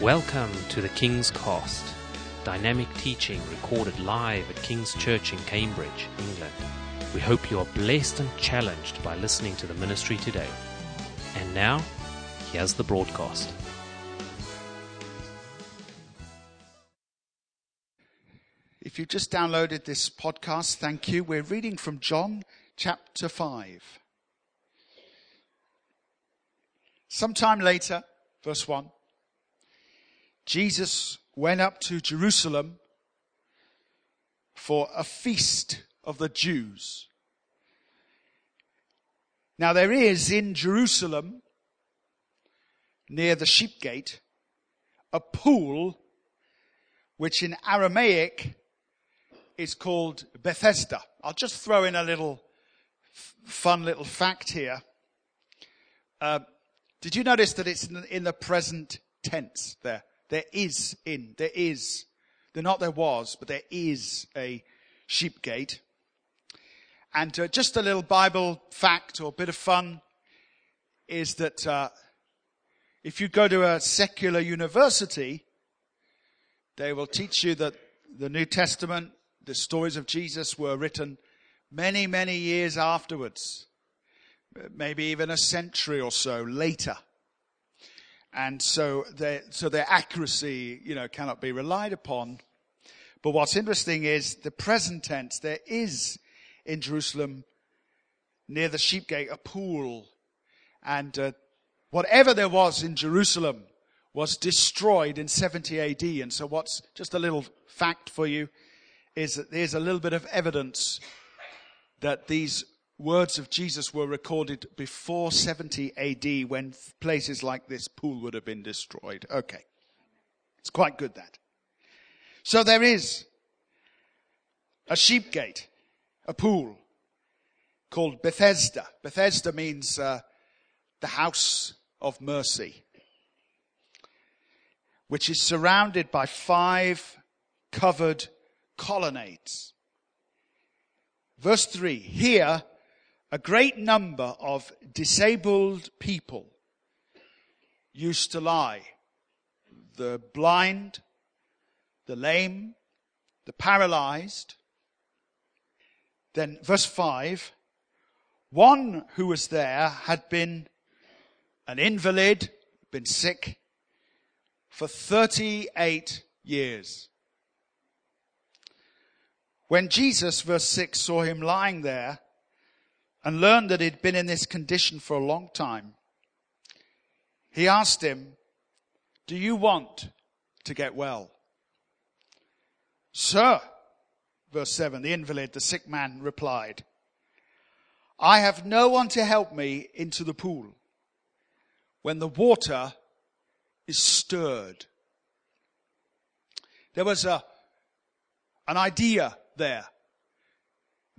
Welcome to the King's Cost, dynamic teaching recorded live at King's Church in Cambridge, England. We hope you are blessed and challenged by listening to the ministry today. And now, here's the broadcast. If you've just downloaded this podcast, thank you. We're reading from John chapter 5. Sometime later, verse 1, Jesus went up to Jerusalem for a feast of the Jews. Now there is in Jerusalem, near the sheep gate, a pool which in Aramaic is called Bethesda. I'll just throw in a little fun little fact here. Uh, did you notice that it's in the present tense there? There is in, there is, there not there was, but there is a sheep gate. And uh, just a little Bible fact or bit of fun is that uh, if you go to a secular university, they will teach you that the New Testament, the stories of Jesus were written many, many years afterwards, maybe even a century or so later. And so their, so their accuracy, you know, cannot be relied upon. But what's interesting is the present tense, there is in Jerusalem near the sheep gate a pool. And uh, whatever there was in Jerusalem was destroyed in 70 AD. And so what's just a little fact for you is that there's a little bit of evidence that these words of Jesus were recorded before 70 AD when places like this pool would have been destroyed. Okay. It's quite good that. So there is a sheep gate, a pool called Bethesda. Bethesda means uh, the house of mercy, which is surrounded by five covered colonnades. Verse 3 Here, a great number of disabled people used to lie. The blind, the lame, the paralyzed. Then verse 5, one who was there had been an invalid, been sick for 38 years. When Jesus, verse 6, saw him lying there and learned that he'd been in this condition for a long time, he asked him, Do you want to get well? Sir, verse 7, the invalid, the sick man replied, I have no one to help me into the pool when the water is stirred. There was a, an idea there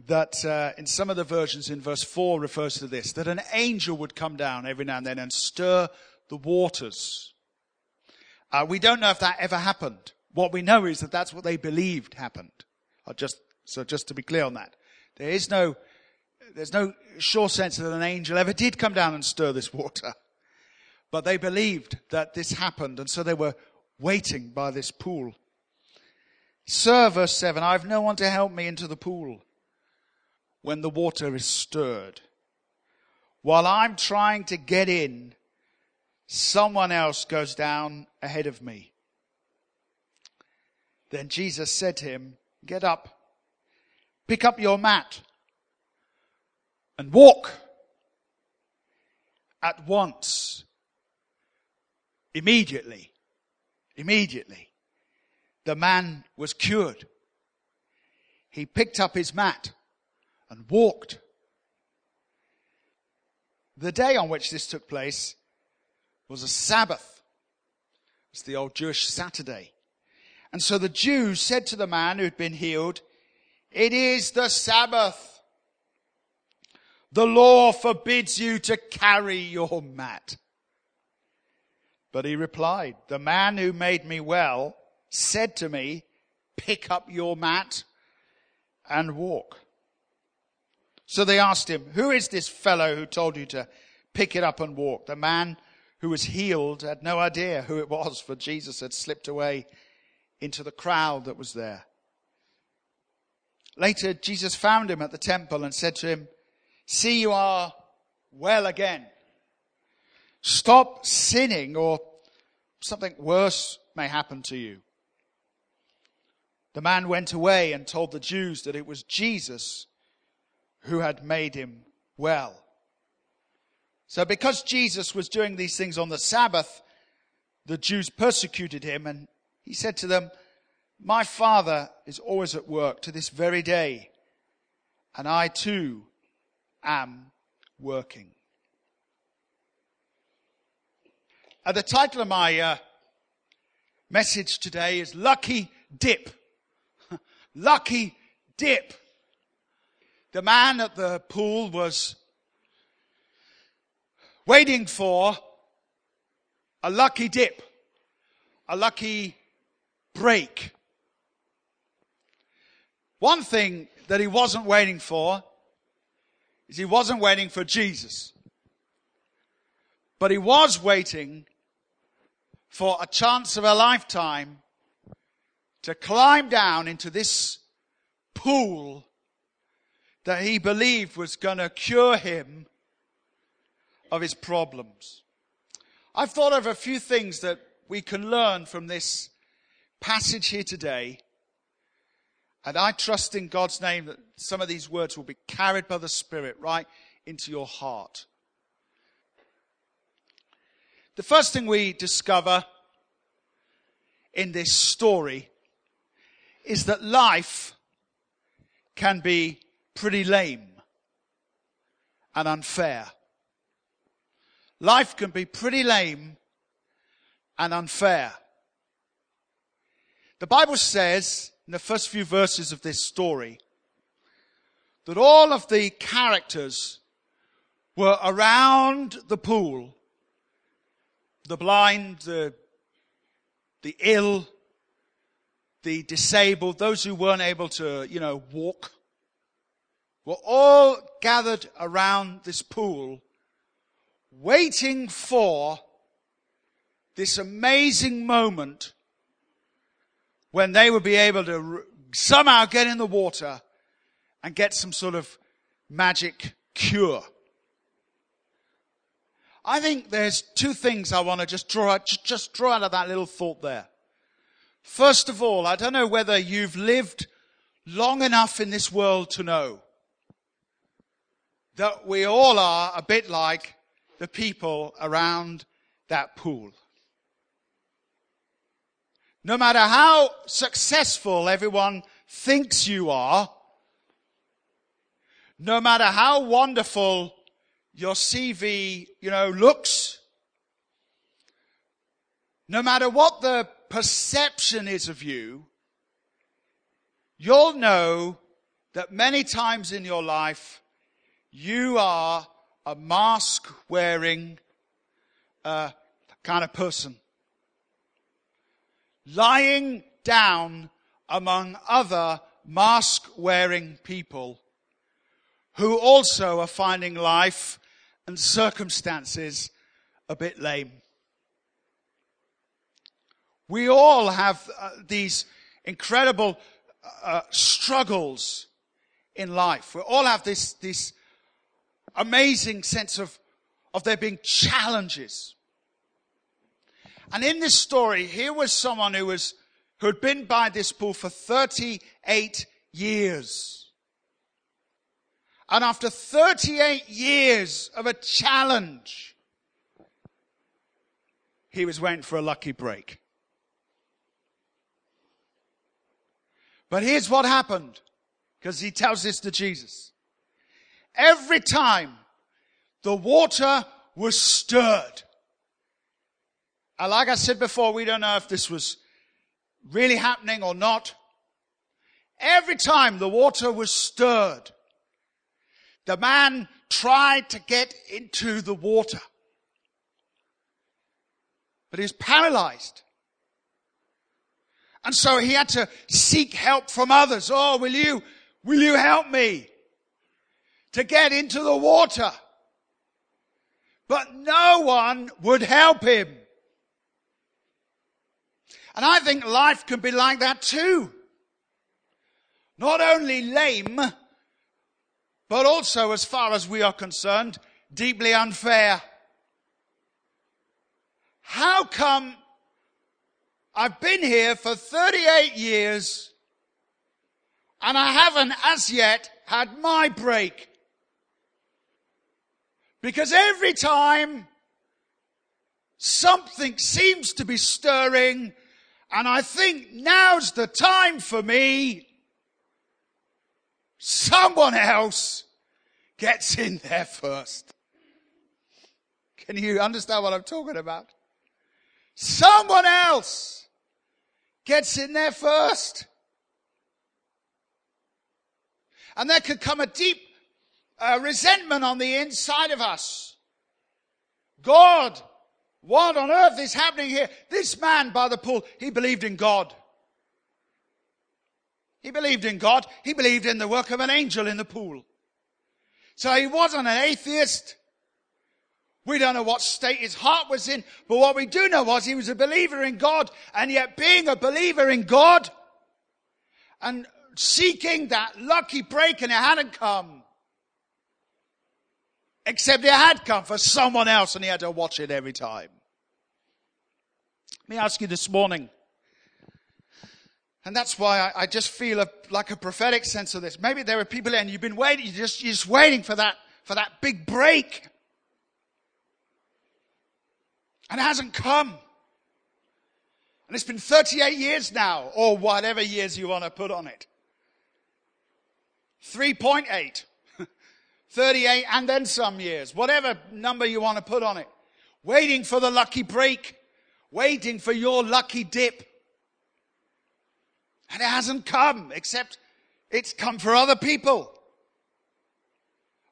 that uh, in some of the versions in verse 4 refers to this that an angel would come down every now and then and stir the waters. Uh, we don't know if that ever happened. What we know is that that's what they believed happened. Just so just to be clear on that, there is no there's no sure sense that an angel ever did come down and stir this water, but they believed that this happened, and so they were waiting by this pool. Sir, verse 7, I have no one to help me into the pool when the water is stirred. While I'm trying to get in, someone else goes down ahead of me. Then Jesus said to him, Get up, pick up your mat, and walk. At once, immediately, immediately, the man was cured. He picked up his mat and walked. The day on which this took place was a Sabbath. It's the old Jewish Saturday. And so the Jews said to the man who had been healed, It is the Sabbath. The law forbids you to carry your mat. But he replied, The man who made me well said to me, Pick up your mat and walk. So they asked him, Who is this fellow who told you to pick it up and walk? The man who was healed had no idea who it was, for Jesus had slipped away into the crowd that was there. Later, Jesus found him at the temple and said to him, See, you are well again. Stop sinning or something worse may happen to you. The man went away and told the Jews that it was Jesus who had made him well. So because Jesus was doing these things on the Sabbath, the Jews persecuted him and he said to them, my father is always at work to this very day and I too am working. Uh, the title of my uh, message today is Lucky Dip. Lucky Dip. The man at the pool was waiting for a lucky dip, a lucky break. One thing that he wasn't waiting for is he wasn't waiting for Jesus. But he was waiting for a chance of a lifetime to climb down into this pool that he believed was going to cure him of his problems. I've thought of a few things that we can learn from this passage here today. And I trust in God's name that some of these words will be carried by the Spirit right into your heart. The first thing we discover in this story is that life can be pretty lame and unfair. Life can be pretty lame and unfair. The Bible says in the first few verses of this story that all of the characters were around the pool. The blind, the, the ill, the disabled, those who weren't able to, you know, walk, were all gathered around this pool, waiting for this amazing moment when they would be able to somehow get in the water and get some sort of magic cure. I think there's two things I want to just draw out, just draw out of that little thought there. First of all, I don't know whether you've lived long enough in this world to know that we all are a bit like the people around that pool. No matter how successful everyone thinks you are, no matter how wonderful your CV, you know, looks, no matter what the perception is of you, you'll know that many times in your life, you are a mask wearing uh, kind of person. Lying down among other mask wearing people who also are finding life and circumstances a bit lame. We all have uh, these incredible uh, struggles in life. We all have this, this amazing sense of, of there being challenges. And in this story, here was someone who was, who had been by this pool for 38 years. And after 38 years of a challenge, he was waiting for a lucky break. But here's what happened, because he tells this to Jesus. Every time the water was stirred, and like I said before, we don't know if this was really happening or not. Every time the water was stirred, the man tried to get into the water. But he was paralyzed. And so he had to seek help from others. Oh, will you, will you help me to get into the water? but no one would help him. And I think life can be like that too. Not only lame, but also, as far as we are concerned, deeply unfair. How come I've been here for 38 years and I haven't as yet had my break? Because every time something seems to be stirring and I think now's the time for me, someone else gets in there first. Can you understand what I'm talking about? Someone else gets in there first. And there could come a deep uh, resentment on the inside of us. God, what on earth is happening here? This man by the pool, he believed in God. He believed in God. He believed in the work of an angel in the pool. So he wasn't an atheist. We don't know what state his heart was in, but what we do know was he was a believer in God, and yet being a believer in God and seeking that lucky break and it hadn't come. Except it had come for someone else and he had to watch it every time. Let me ask you this morning, and that's why I, I just feel a, like a prophetic sense of this. Maybe there are people and you've been waiting, you're just, you're just waiting for that, for that big break. And it hasn't come. And it's been 38 years now, or whatever years you want to put on it. 3.8, 38 and then some years, whatever number you want to put on it. Waiting for the lucky break, waiting for your lucky dip. And it hasn't come, except it's come for other people.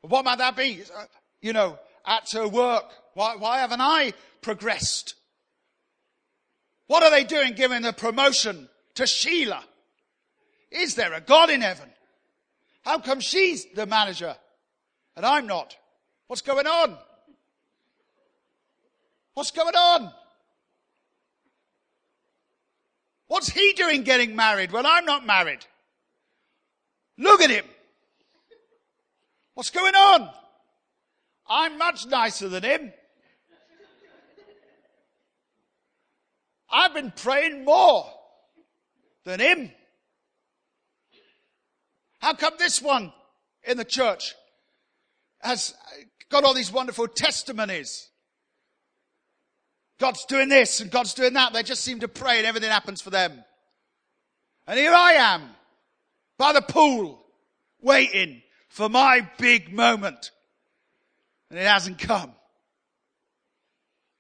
What might that be? Uh, you know, at her work. Why, why haven't I progressed? What are they doing giving the promotion to Sheila? Is there a God in heaven? How come she's the manager and I'm not? What's going on? What's going on? What's he doing getting married when I'm not married? Look at him. What's going on? I'm much nicer than him. I've been praying more than him. How come this one in the church has got all these wonderful testimonies? God's doing this and God's doing that. They just seem to pray and everything happens for them. And here I am by the pool waiting for my big moment. And it hasn't come.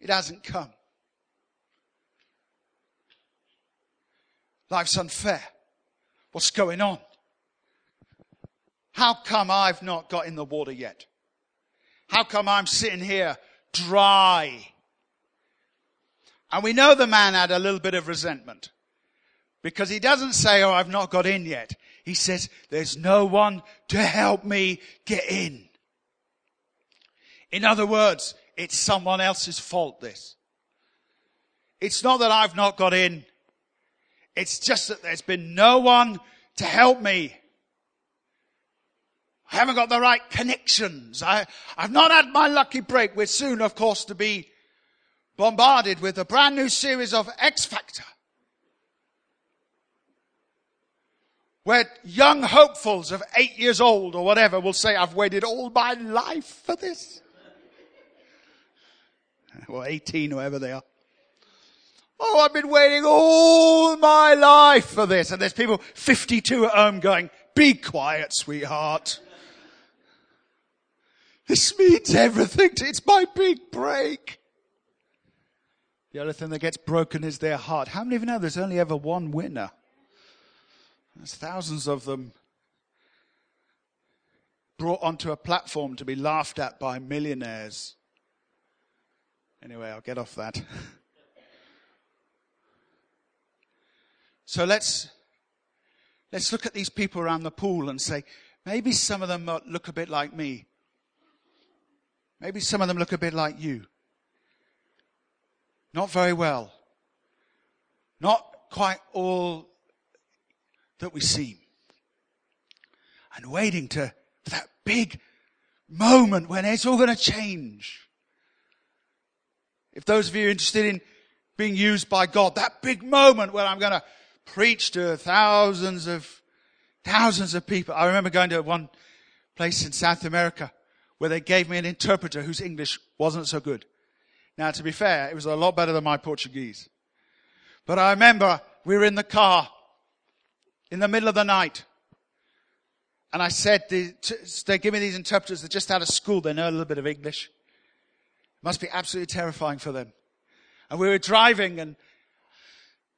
It hasn't come. Life's unfair. What's going on? How come I've not got in the water yet? How come I'm sitting here dry? And we know the man had a little bit of resentment because he doesn't say, Oh, I've not got in yet. He says, there's no one to help me get in. In other words, it's someone else's fault this. It's not that I've not got in. It's just that there's been no one to help me. I haven't got the right connections. I, I've not had my lucky break. We're soon, of course, to be bombarded with a brand new series of X Factor. Where young hopefuls of eight years old or whatever will say, I've waited all my life for this. Or 18, whoever they are. Oh, I've been waiting all my life for this. And there's people 52 at home going, be quiet, sweetheart. This means everything. It's my big break. The other thing that gets broken is their heart. How many of you know there's only ever one winner? There's thousands of them brought onto a platform to be laughed at by millionaires. Anyway, I'll get off that. so let's let's look at these people around the pool and say, maybe some of them look a bit like me. Maybe some of them look a bit like you. Not very well. Not quite all that we seem. And waiting to that big moment when it's all going to change. If those of you interested in being used by God, that big moment when I'm going to preach to thousands of, thousands of people. I remember going to one place in South America where they gave me an interpreter whose English wasn't so good. Now, to be fair, it was a lot better than my Portuguese. But I remember we were in the car in the middle of the night. And I said, they give me these interpreters, they're just out of school, they know a little bit of English. It must be absolutely terrifying for them. And we were driving and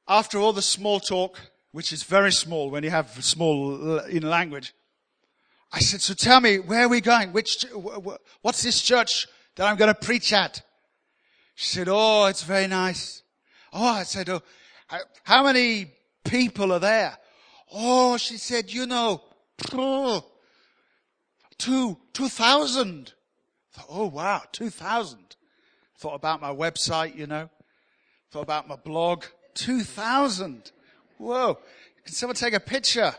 after all the small talk, which is very small when you have small in language, I said, so tell me, where are we going? Which, what's this church that I'm going to preach at? She said, Oh, it's very nice. Oh, I said, Oh, how many people are there? Oh, she said, you know, two, two thousand. Oh, wow, two thousand. Thought about my website, you know. Thought about my blog. Two thousand. Whoa. Can someone take a picture?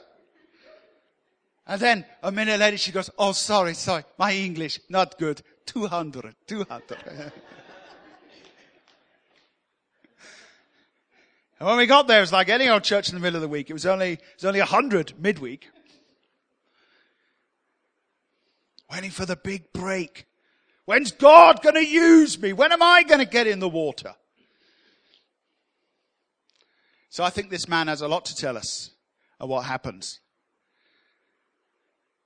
And then a minute later she goes, oh, sorry, sorry. My English, not good. 200, 200. And when we got there, it was like any old church in the middle of the week. It was only, it was only a hundred midweek. Waiting for the big break. When's God going to use me? When am I going to get in the water? So I think this man has a lot to tell us of what happens.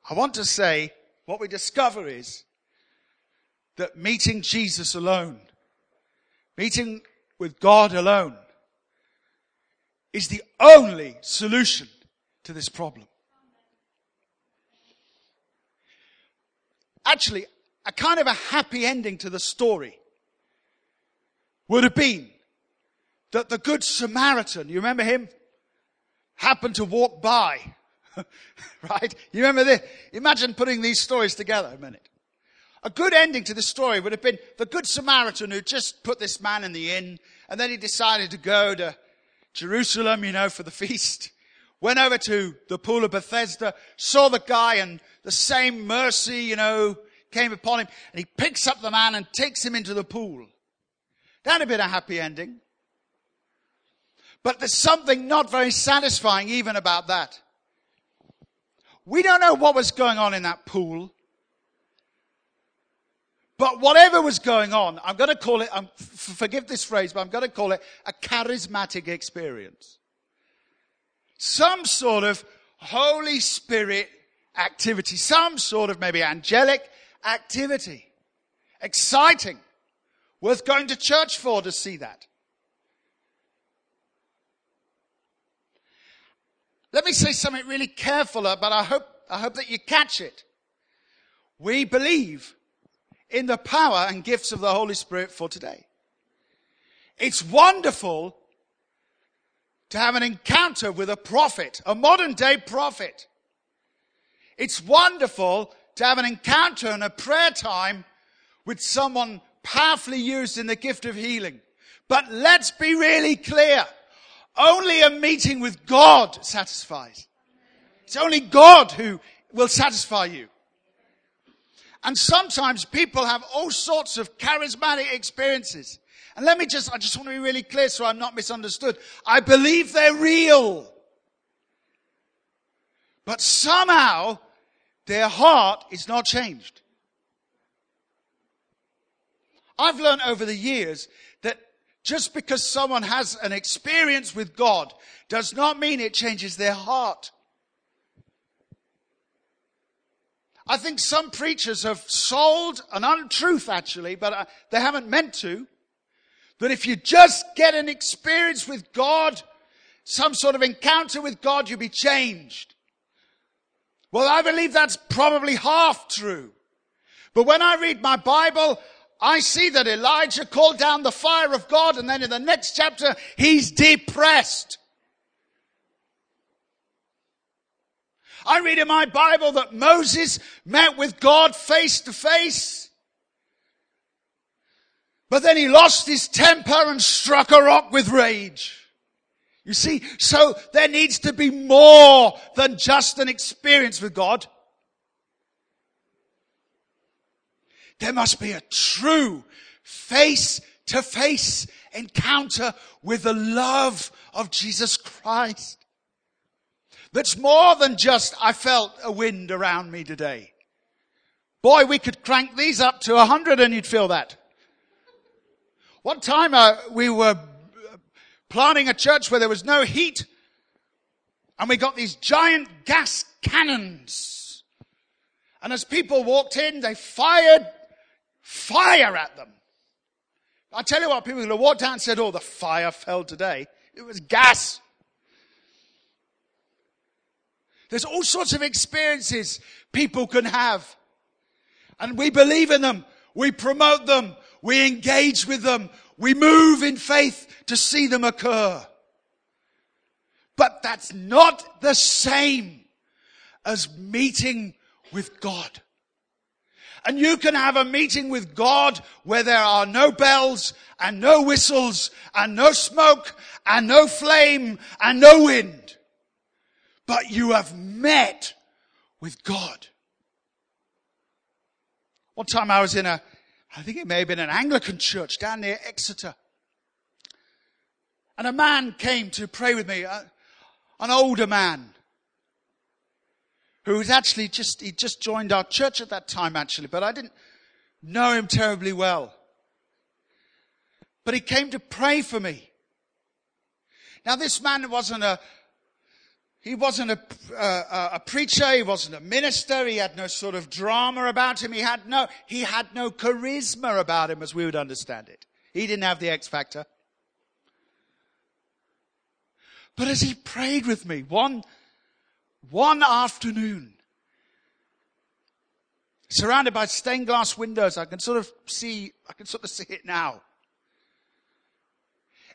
I want to say what we discover is that meeting Jesus alone, meeting with God alone, is the only solution to this problem. Actually, a kind of a happy ending to the story would have been that the Good Samaritan, you remember him? Happened to walk by. right? You remember this? Imagine putting these stories together a minute. A good ending to the story would have been the Good Samaritan who just put this man in the inn and then he decided to go to Jerusalem, you know, for the feast. Went over to the pool of Bethesda, saw the guy and the same mercy, you know, came upon him and he picks up the man and takes him into the pool. That'd have been a happy ending. But there's something not very satisfying even about that. We don't know what was going on in that pool. But whatever was going on, I'm going to call it, um, forgive this phrase, but I'm going to call it a charismatic experience. Some sort of Holy Spirit activity, some sort of maybe angelic activity. Exciting. Worth going to church for to see that. Let me say something really careful, uh, but I hope, I hope that you catch it. We believe in the power and gifts of the Holy Spirit for today. It's wonderful to have an encounter with a prophet, a modern day prophet. It's wonderful to have an encounter and a prayer time with someone powerfully used in the gift of healing. But let's be really clear. Only a meeting with God satisfies. It's only God who will satisfy you. And sometimes people have all sorts of charismatic experiences. And let me just, I just want to be really clear so I'm not misunderstood. I believe they're real. But somehow their heart is not changed. I've learned over the years just because someone has an experience with God does not mean it changes their heart. I think some preachers have sold an untruth actually, but uh, they haven't meant to. That if you just get an experience with God, some sort of encounter with God, you'll be changed. Well, I believe that's probably half true. But when I read my Bible, I see that Elijah called down the fire of God and then in the next chapter, he's depressed. I read in my Bible that Moses met with God face to face. But then he lost his temper and struck a rock with rage. You see, so there needs to be more than just an experience with God. There must be a true face to face encounter with the love of Jesus Christ. That's more than just, I felt a wind around me today. Boy, we could crank these up to a hundred and you'd feel that. One time uh, we were planning a church where there was no heat and we got these giant gas cannons. And as people walked in, they fired fire at them. I tell you what, people have walked down and said, oh, the fire fell today. It was gas. There's all sorts of experiences people can have. And we believe in them. We promote them. We engage with them. We move in faith to see them occur. But that's not the same as meeting with God. And you can have a meeting with God where there are no bells and no whistles and no smoke and no flame and no wind. But you have met with God. One time I was in a I think it may have been an Anglican church down near Exeter. And a man came to pray with me, an older man, who was actually just, he just joined our church at that time actually, but I didn't know him terribly well. But he came to pray for me. Now this man wasn't a, he wasn't a, uh, a preacher. He wasn't a minister. He had no sort of drama about him. He had no, he had no charisma about him as we would understand it. He didn't have the X factor. But as he prayed with me one, one afternoon, surrounded by stained glass windows, I can sort of see, I can sort of see it now.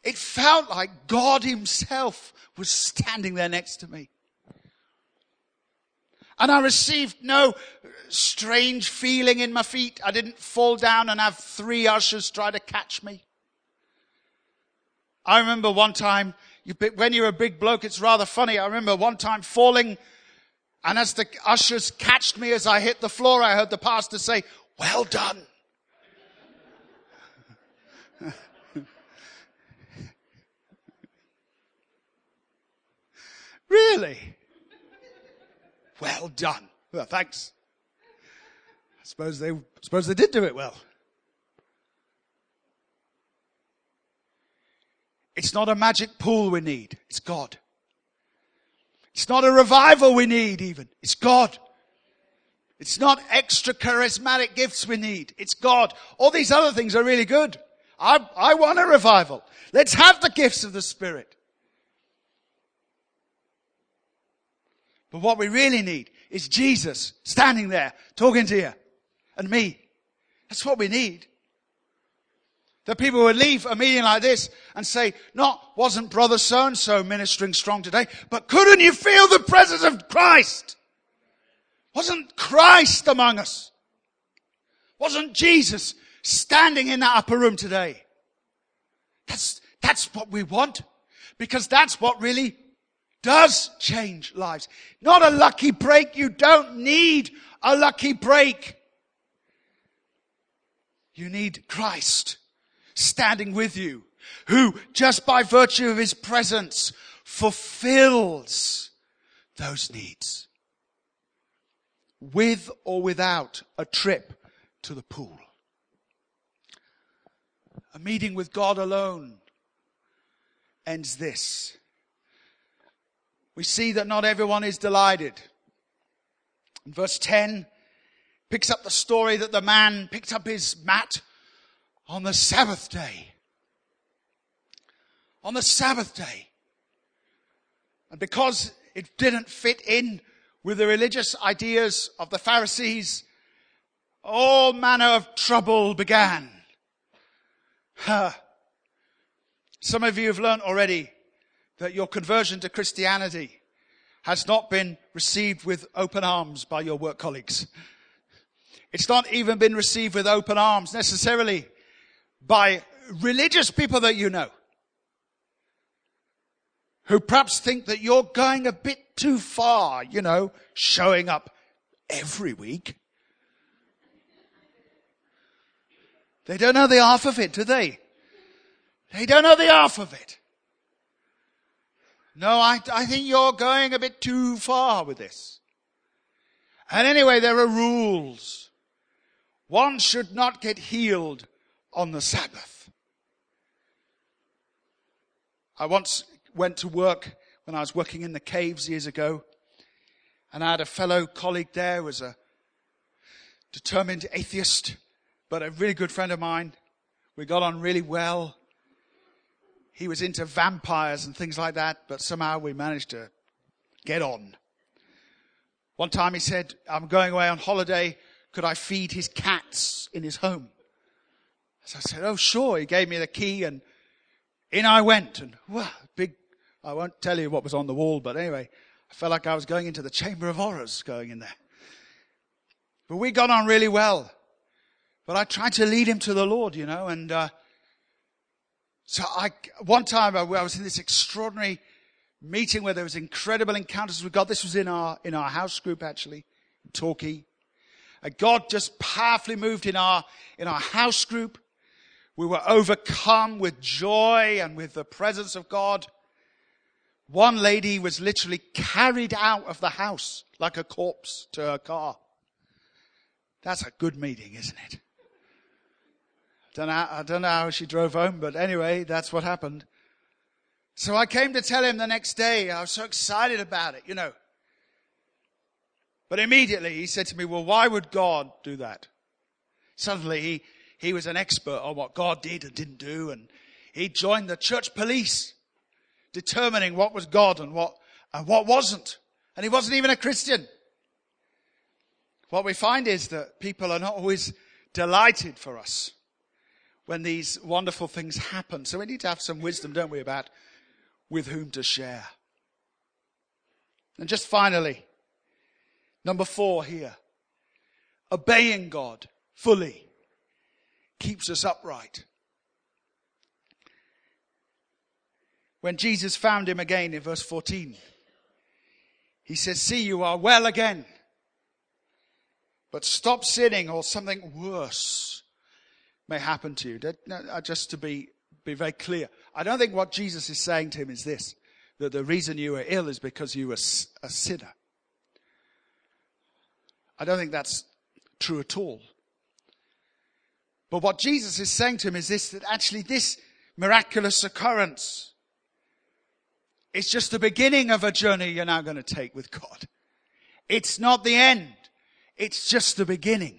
It felt like God himself was standing there next to me. And I received no strange feeling in my feet. I didn't fall down and have three ushers try to catch me. I remember one time, you, when you're a big bloke, it's rather funny. I remember one time falling and as the ushers catched me as I hit the floor, I heard the pastor say, well done. Really? Well done. Well, thanks. I suppose they, suppose they did do it well. It's not a magic pool we need. It's God. It's not a revival we need even. It's God. It's not extra charismatic gifts we need. It's God. All these other things are really good. I, I want a revival. Let's have the gifts of the Spirit. But what we really need is Jesus standing there talking to you and me. That's what we need. That people would leave a meeting like this and say, not wasn't brother so and so ministering strong today, but couldn't you feel the presence of Christ? Wasn't Christ among us? Wasn't Jesus standing in that upper room today? That's, that's what we want because that's what really does change lives. Not a lucky break. You don't need a lucky break. You need Christ standing with you, who just by virtue of his presence fulfills those needs. With or without a trip to the pool. A meeting with God alone ends this we see that not everyone is delighted. In verse 10 picks up the story that the man picked up his mat on the Sabbath day. On the Sabbath day. And because it didn't fit in with the religious ideas of the Pharisees, all manner of trouble began. Some of you have learned already that your conversion to Christianity has not been received with open arms by your work colleagues. It's not even been received with open arms necessarily by religious people that you know who perhaps think that you're going a bit too far, you know, showing up every week. They don't know the half of it, do they? They don't know the half of it. No, I, I think you're going a bit too far with this. And anyway, there are rules. One should not get healed on the Sabbath. I once went to work when I was working in the caves years ago, and I had a fellow colleague there who was a determined atheist, but a really good friend of mine. We got on really well. He was into vampires and things like that, but somehow we managed to get on. One time he said, I'm going away on holiday. Could I feed his cats in his home? So I said, Oh, sure. He gave me the key and in I went and wow, big, I won't tell you what was on the wall, but anyway, I felt like I was going into the chamber of horrors going in there. But we got on really well. But I tried to lead him to the Lord, you know, and, uh, so I, one time I was in this extraordinary meeting where there was incredible encounters with God. This was in our, in our house group actually, in Torquay. And God just powerfully moved in our, in our house group. We were overcome with joy and with the presence of God. One lady was literally carried out of the house like a corpse to her car. That's a good meeting, isn't it? Don't know, I don't know how she drove home, but anyway, that's what happened. So I came to tell him the next day. I was so excited about it, you know. But immediately he said to me, well, why would God do that? Suddenly he, he was an expert on what God did and didn't do. And he joined the church police, determining what was God and what, and what wasn't. And he wasn't even a Christian. What we find is that people are not always delighted for us when these wonderful things happen. So we need to have some wisdom, don't we, about with whom to share. And just finally, number four here, obeying God fully keeps us upright. When Jesus found him again in verse 14, he says, see, you are well again, but stop sinning or something worse may happen to you. Uh, just to be, be very clear, I don't think what Jesus is saying to him is this that the reason you are ill is because you are a sinner. I don't think that's true at all. But what Jesus is saying to him is this that actually this miraculous occurrence is just the beginning of a journey you're now going to take with God. It's not the end. It's just the beginning.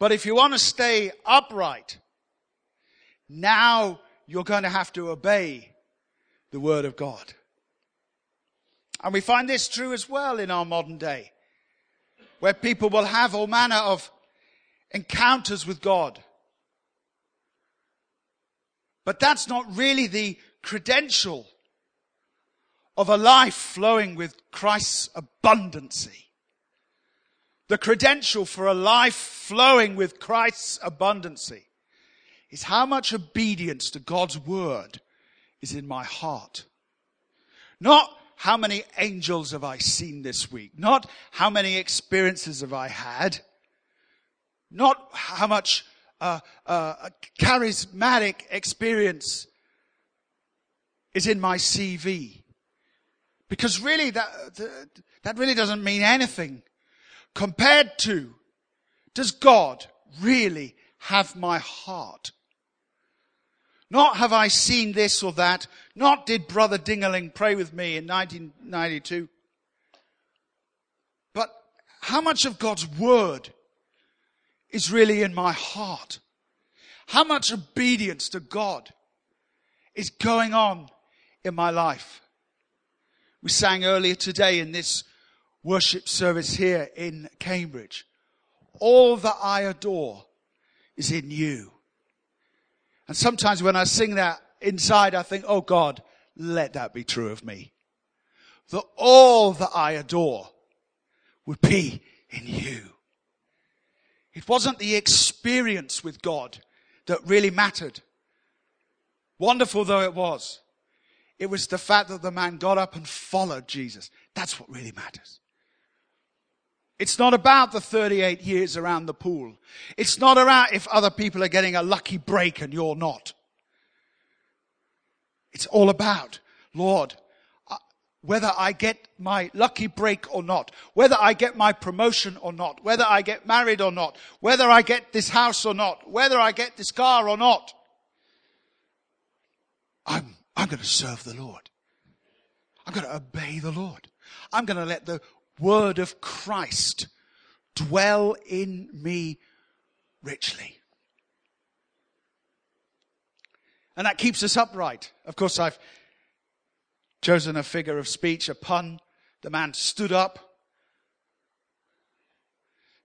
But if you want to stay upright, now you're going to have to obey the word of God. And we find this true as well in our modern day, where people will have all manner of encounters with God. But that's not really the credential of a life flowing with Christ's abundancy. The credential for a life flowing with Christ's abundancy is how much obedience to God's word is in my heart. Not how many angels have I seen this week? Not how many experiences have I had? Not how much uh, uh, charismatic experience is in my CV. Because really that, that really doesn't mean anything compared to, does God really have my heart? Not have I seen this or that. Not did Brother Dingerling pray with me in 1992. But how much of God's word is really in my heart? How much obedience to God is going on in my life? We sang earlier today in this worship service here in Cambridge. All that I adore is in you. And sometimes when I sing that inside, I think, oh God, let that be true of me. That all that I adore would be in you. It wasn't the experience with God that really mattered. Wonderful though it was, it was the fact that the man got up and followed Jesus. That's what really matters. It's not about the 38 years around the pool. It's not about if other people are getting a lucky break and you're not. It's all about, Lord, whether I get my lucky break or not, whether I get my promotion or not, whether I get married or not, whether I get this house or not, whether I get this car or not, I'm, I'm going to serve the Lord. I'm going to obey the Lord. I'm going to let the word of Christ dwell in me richly. And that keeps us upright. Of course, I've chosen a figure of speech, a pun. The man stood up.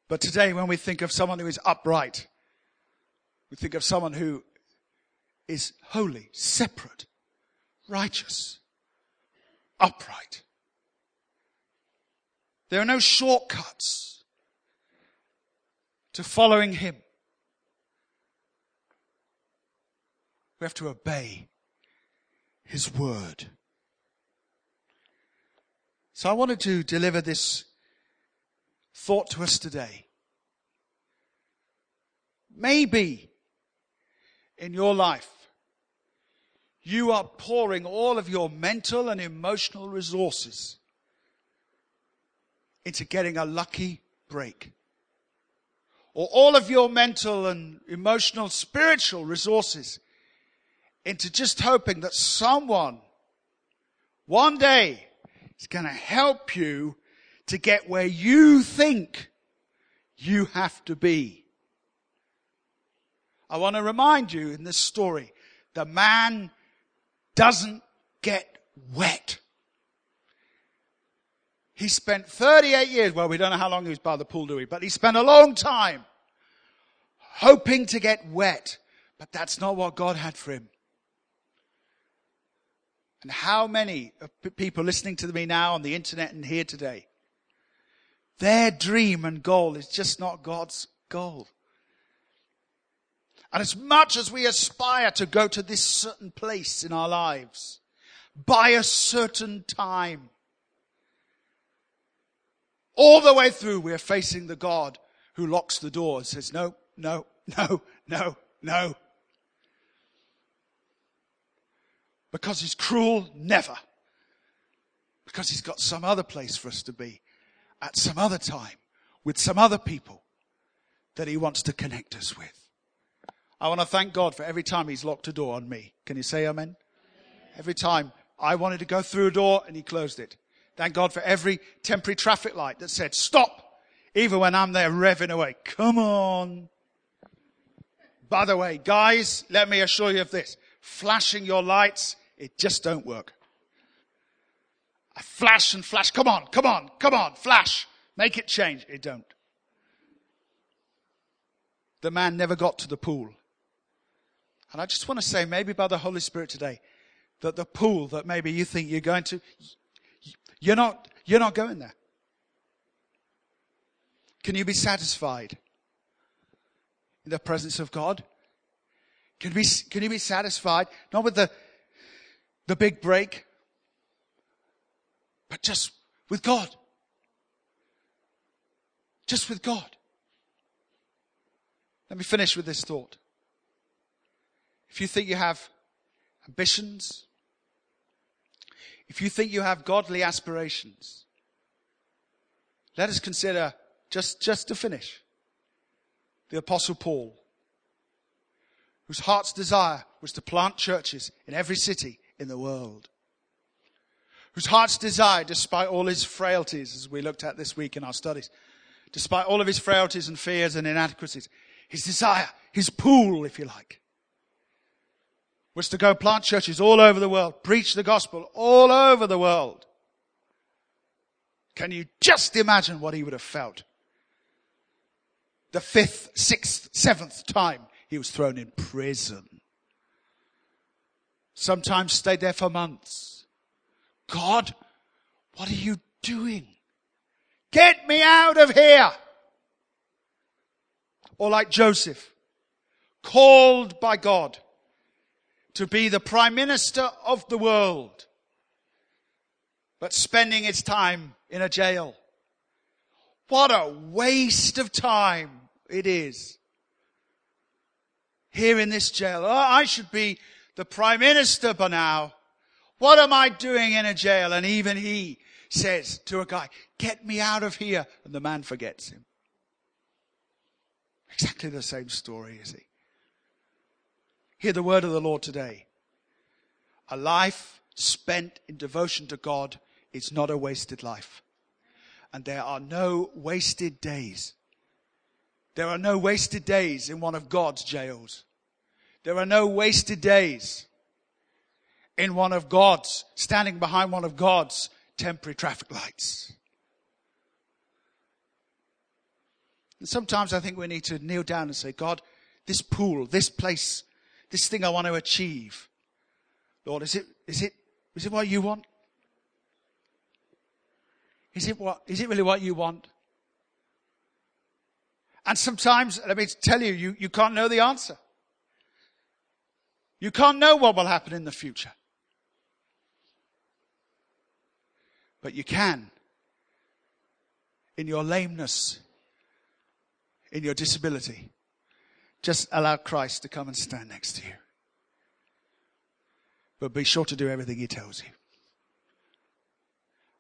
But today, when we think of someone who is upright, we think of someone who is holy, separate, righteous, upright. There are no shortcuts to following Him. We have to obey His word. So I wanted to deliver this thought to us today. Maybe in your life, you are pouring all of your mental and emotional resources into getting a lucky break. Or all of your mental and emotional, spiritual resources into just hoping that someone one day is going to help you to get where you think you have to be. I want to remind you in this story, the man doesn't get wet. He spent 38 years, well, we don't know how long he was by the pool, do we? But he spent a long time hoping to get wet. But that's not what God had for him. And how many people listening to me now on the internet and here today, their dream and goal is just not God's goal. And as much as we aspire to go to this certain place in our lives, by a certain time, all the way through, we're facing the God who locks the door and says, no, no, no, no, no. Because he's cruel, never. Because he's got some other place for us to be at some other time with some other people that he wants to connect us with. I want to thank God for every time he's locked a door on me. Can you say amen? amen? Every time I wanted to go through a door and he closed it. Thank God for every temporary traffic light that said stop, even when I'm there revving away. Come on. By the way, guys, let me assure you of this. Flashing your lights, it just don't work. I flash and flash. Come on, come on, come on, flash. Make it change. It don't. The man never got to the pool. And I just want to say, maybe by the Holy Spirit today, that the pool that maybe you think you're going to, you're not, you're not going there. Can you be satisfied in the presence of God? Can be, can you be satisfied, not with the, the big break, but just with God? Just with God. Let me finish with this thought. If you think you have ambitions, if you think you have godly aspirations, let us consider, just, just to finish, the apostle Paul, whose heart's desire was to plant churches in every city in the world. Whose heart's desire, despite all his frailties, as we looked at this week in our studies, despite all of his frailties and fears and inadequacies, his desire, his pool, if you like, was to go plant churches all over the world, preach the gospel all over the world. Can you just imagine what he would have felt? The fifth, sixth, seventh time he was thrown in prison. Sometimes stayed there for months. God, what are you doing? Get me out of here. Or like Joseph, called by God to be the prime minister of the world, but spending his time in a jail. What a waste of time it is. Here in this jail. Oh, I should be the prime minister by now. What am I doing in a jail? And even he says to a guy, get me out of here. And the man forgets him. Exactly the same story, is he? Hear the word of the Lord today. A life spent in devotion to God is not a wasted life. And there are no wasted days. There are no wasted days in one of God's jails. There are no wasted days in one of God's, standing behind one of God's temporary traffic lights. And sometimes I think we need to kneel down and say, God, this pool, this place this thing I want to achieve. Lord, is it, is it, is it what you want? Is it what, is it really what you want? And sometimes, let me tell you, you, you can't know the answer. You can't know what will happen in the future. But you can. In your lameness, in your disability, just allow Christ to come and stand next to you. But be sure to do everything he tells you.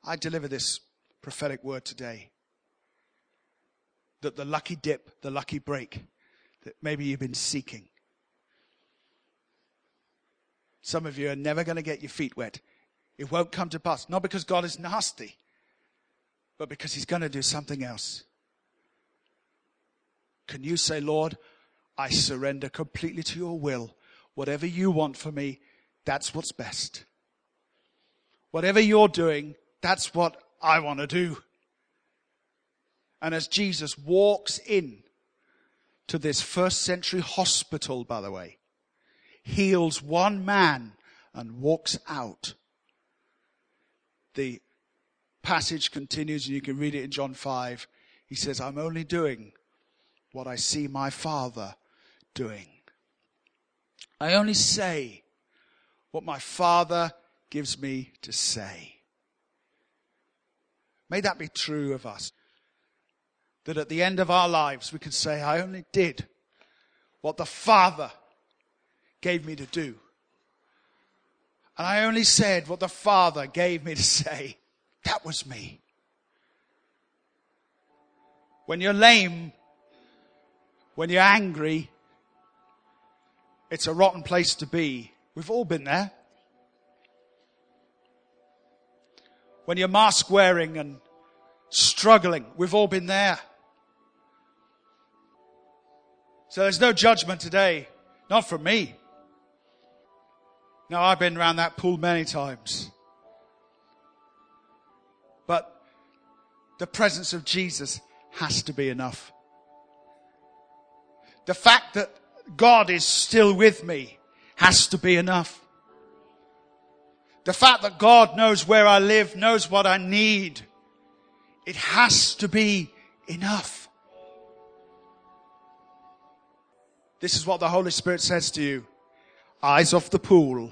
I deliver this prophetic word today that the lucky dip, the lucky break that maybe you've been seeking. Some of you are never going to get your feet wet. It won't come to pass. Not because God is nasty, but because He's going to do something else. Can you say, Lord, I surrender completely to your will. Whatever you want for me, that's what's best. Whatever you're doing, that's what I want to do. And as Jesus walks in to this first century hospital, by the way, heals one man and walks out. The passage continues and you can read it in John 5. He says, I'm only doing what I see my Father doing. I only say what my Father gives me to say. May that be true of us. That at the end of our lives we can say, I only did what the Father gave me to do. And I only said what the Father gave me to say. That was me. When you're lame, when you're angry, it's a rotten place to be. We've all been there. When you're mask wearing and struggling, we've all been there. So there's no judgment today. Not from me. No, I've been around that pool many times. But the presence of Jesus has to be enough. The fact that God is still with me has to be enough. The fact that God knows where I live, knows what I need, it has to be enough. This is what the Holy Spirit says to you. Eyes off the pool